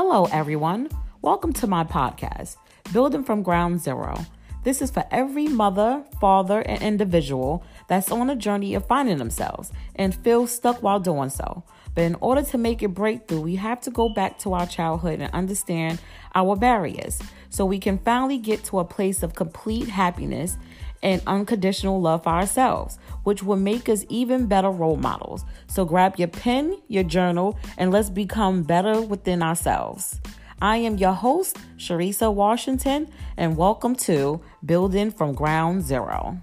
Hello, everyone. Welcome to my podcast, Building from Ground Zero. This is for every mother, father, and individual that's on a journey of finding themselves and feel stuck while doing so. But in order to make it breakthrough, we have to go back to our childhood and understand our barriers so we can finally get to a place of complete happiness and unconditional love for ourselves, which will make us even better role models. So grab your pen, your journal, and let's become better within ourselves. I am your host, Sharisa Washington, and welcome to Building from Ground Zero.